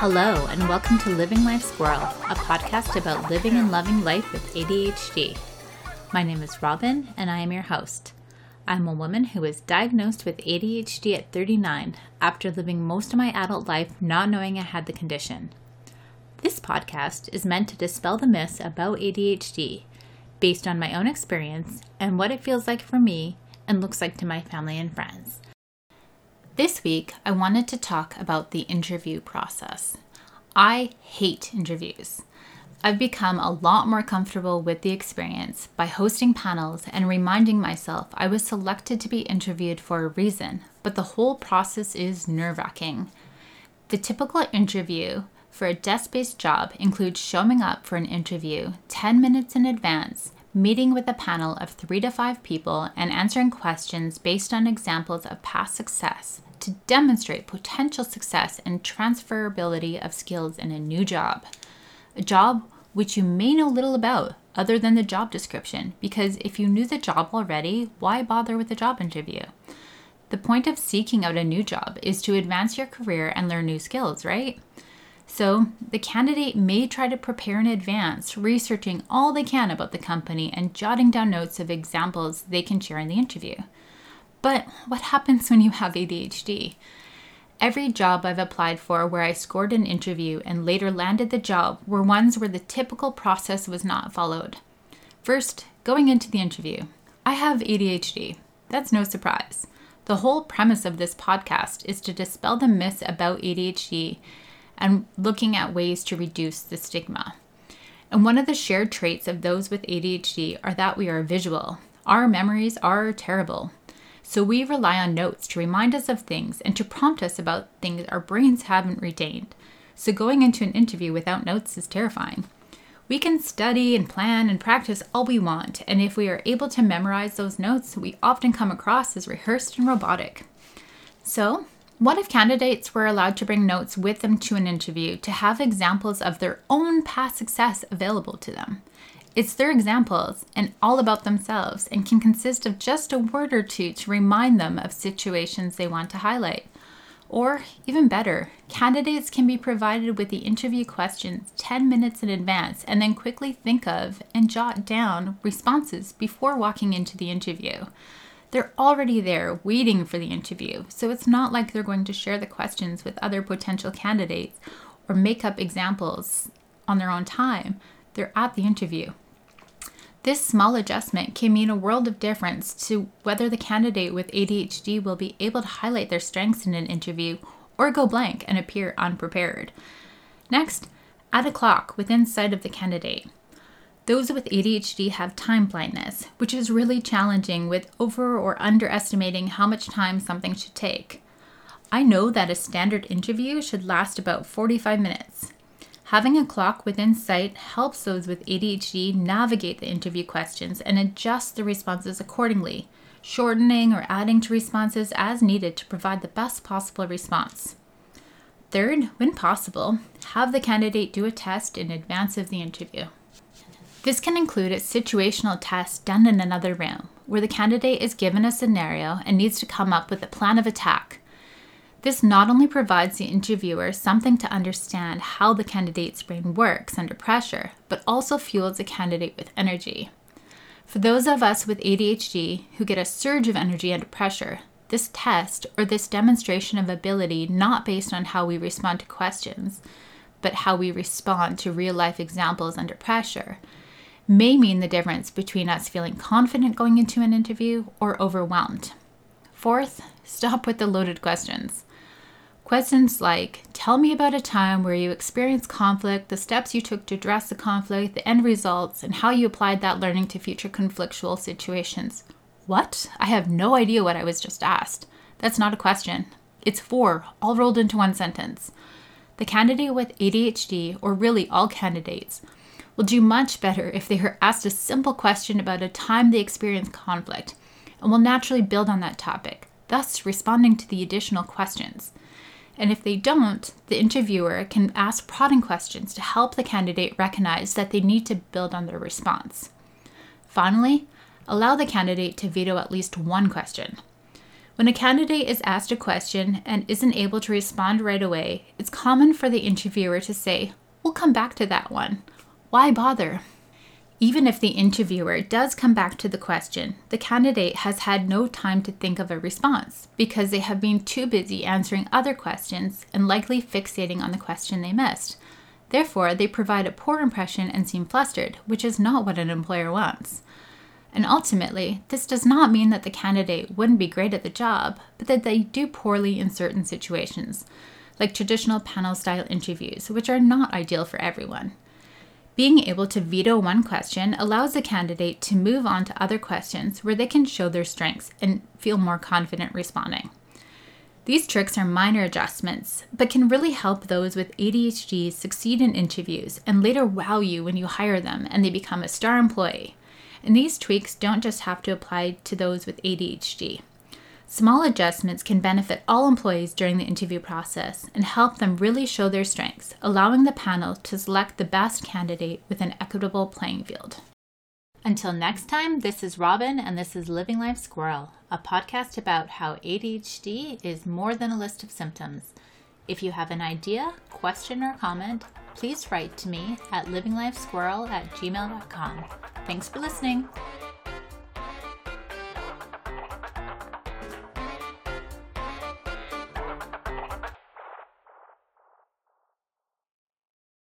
Hello, and welcome to Living Life Squirrel, a podcast about living and loving life with ADHD. My name is Robin, and I am your host. I'm a woman who was diagnosed with ADHD at 39 after living most of my adult life not knowing I had the condition. This podcast is meant to dispel the myths about ADHD based on my own experience and what it feels like for me and looks like to my family and friends. This week, I wanted to talk about the interview process. I hate interviews. I've become a lot more comfortable with the experience by hosting panels and reminding myself I was selected to be interviewed for a reason, but the whole process is nerve wracking. The typical interview for a desk based job includes showing up for an interview 10 minutes in advance, meeting with a panel of three to five people, and answering questions based on examples of past success to demonstrate potential success and transferability of skills in a new job a job which you may know little about other than the job description, because if you knew the job already, why bother with a job interview? The point of seeking out a new job is to advance your career and learn new skills, right? So, the candidate may try to prepare in advance, researching all they can about the company and jotting down notes of examples they can share in the interview. But what happens when you have ADHD? Every job I've applied for where I scored an interview and later landed the job were ones where the typical process was not followed. First, going into the interview, I have ADHD. That's no surprise. The whole premise of this podcast is to dispel the myths about ADHD and looking at ways to reduce the stigma. And one of the shared traits of those with ADHD are that we are visual. Our memories are terrible. So we rely on notes to remind us of things and to prompt us about things our brains haven't retained. So going into an interview without notes is terrifying. We can study and plan and practice all we want, and if we are able to memorize those notes, we often come across as rehearsed and robotic. So, what if candidates were allowed to bring notes with them to an interview to have examples of their own past success available to them? It's their examples and all about themselves and can consist of just a word or two to remind them of situations they want to highlight. Or, even better, candidates can be provided with the interview questions 10 minutes in advance and then quickly think of and jot down responses before walking into the interview. They're already there waiting for the interview, so it's not like they're going to share the questions with other potential candidates or make up examples on their own time. They're at the interview. This small adjustment can mean a world of difference to whether the candidate with ADHD will be able to highlight their strengths in an interview or go blank and appear unprepared. Next, add a clock within sight of the candidate. Those with ADHD have time blindness, which is really challenging with over or underestimating how much time something should take. I know that a standard interview should last about 45 minutes. Having a clock within sight helps those with ADHD navigate the interview questions and adjust the responses accordingly, shortening or adding to responses as needed to provide the best possible response. Third, when possible, have the candidate do a test in advance of the interview. This can include a situational test done in another room, where the candidate is given a scenario and needs to come up with a plan of attack this not only provides the interviewer something to understand how the candidate's brain works under pressure, but also fuels the candidate with energy. For those of us with ADHD who get a surge of energy under pressure, this test or this demonstration of ability not based on how we respond to questions, but how we respond to real life examples under pressure, may mean the difference between us feeling confident going into an interview or overwhelmed. Fourth, stop with the loaded questions. Questions like Tell me about a time where you experienced conflict, the steps you took to address the conflict, the end results, and how you applied that learning to future conflictual situations. What? I have no idea what I was just asked. That's not a question. It's four, all rolled into one sentence. The candidate with ADHD, or really all candidates, will do much better if they are asked a simple question about a time they experienced conflict and will naturally build on that topic, thus responding to the additional questions. And if they don't, the interviewer can ask prodding questions to help the candidate recognize that they need to build on their response. Finally, allow the candidate to veto at least one question. When a candidate is asked a question and isn't able to respond right away, it's common for the interviewer to say, We'll come back to that one. Why bother? Even if the interviewer does come back to the question, the candidate has had no time to think of a response because they have been too busy answering other questions and likely fixating on the question they missed. Therefore, they provide a poor impression and seem flustered, which is not what an employer wants. And ultimately, this does not mean that the candidate wouldn't be great at the job, but that they do poorly in certain situations, like traditional panel style interviews, which are not ideal for everyone. Being able to veto one question allows the candidate to move on to other questions where they can show their strengths and feel more confident responding. These tricks are minor adjustments, but can really help those with ADHD succeed in interviews and later wow you when you hire them and they become a star employee. And these tweaks don't just have to apply to those with ADHD. Small adjustments can benefit all employees during the interview process and help them really show their strengths, allowing the panel to select the best candidate with an equitable playing field. Until next time, this is Robin, and this is Living Life Squirrel, a podcast about how ADHD is more than a list of symptoms. If you have an idea, question, or comment, please write to me at livinglifesquirrel at gmail.com. Thanks for listening.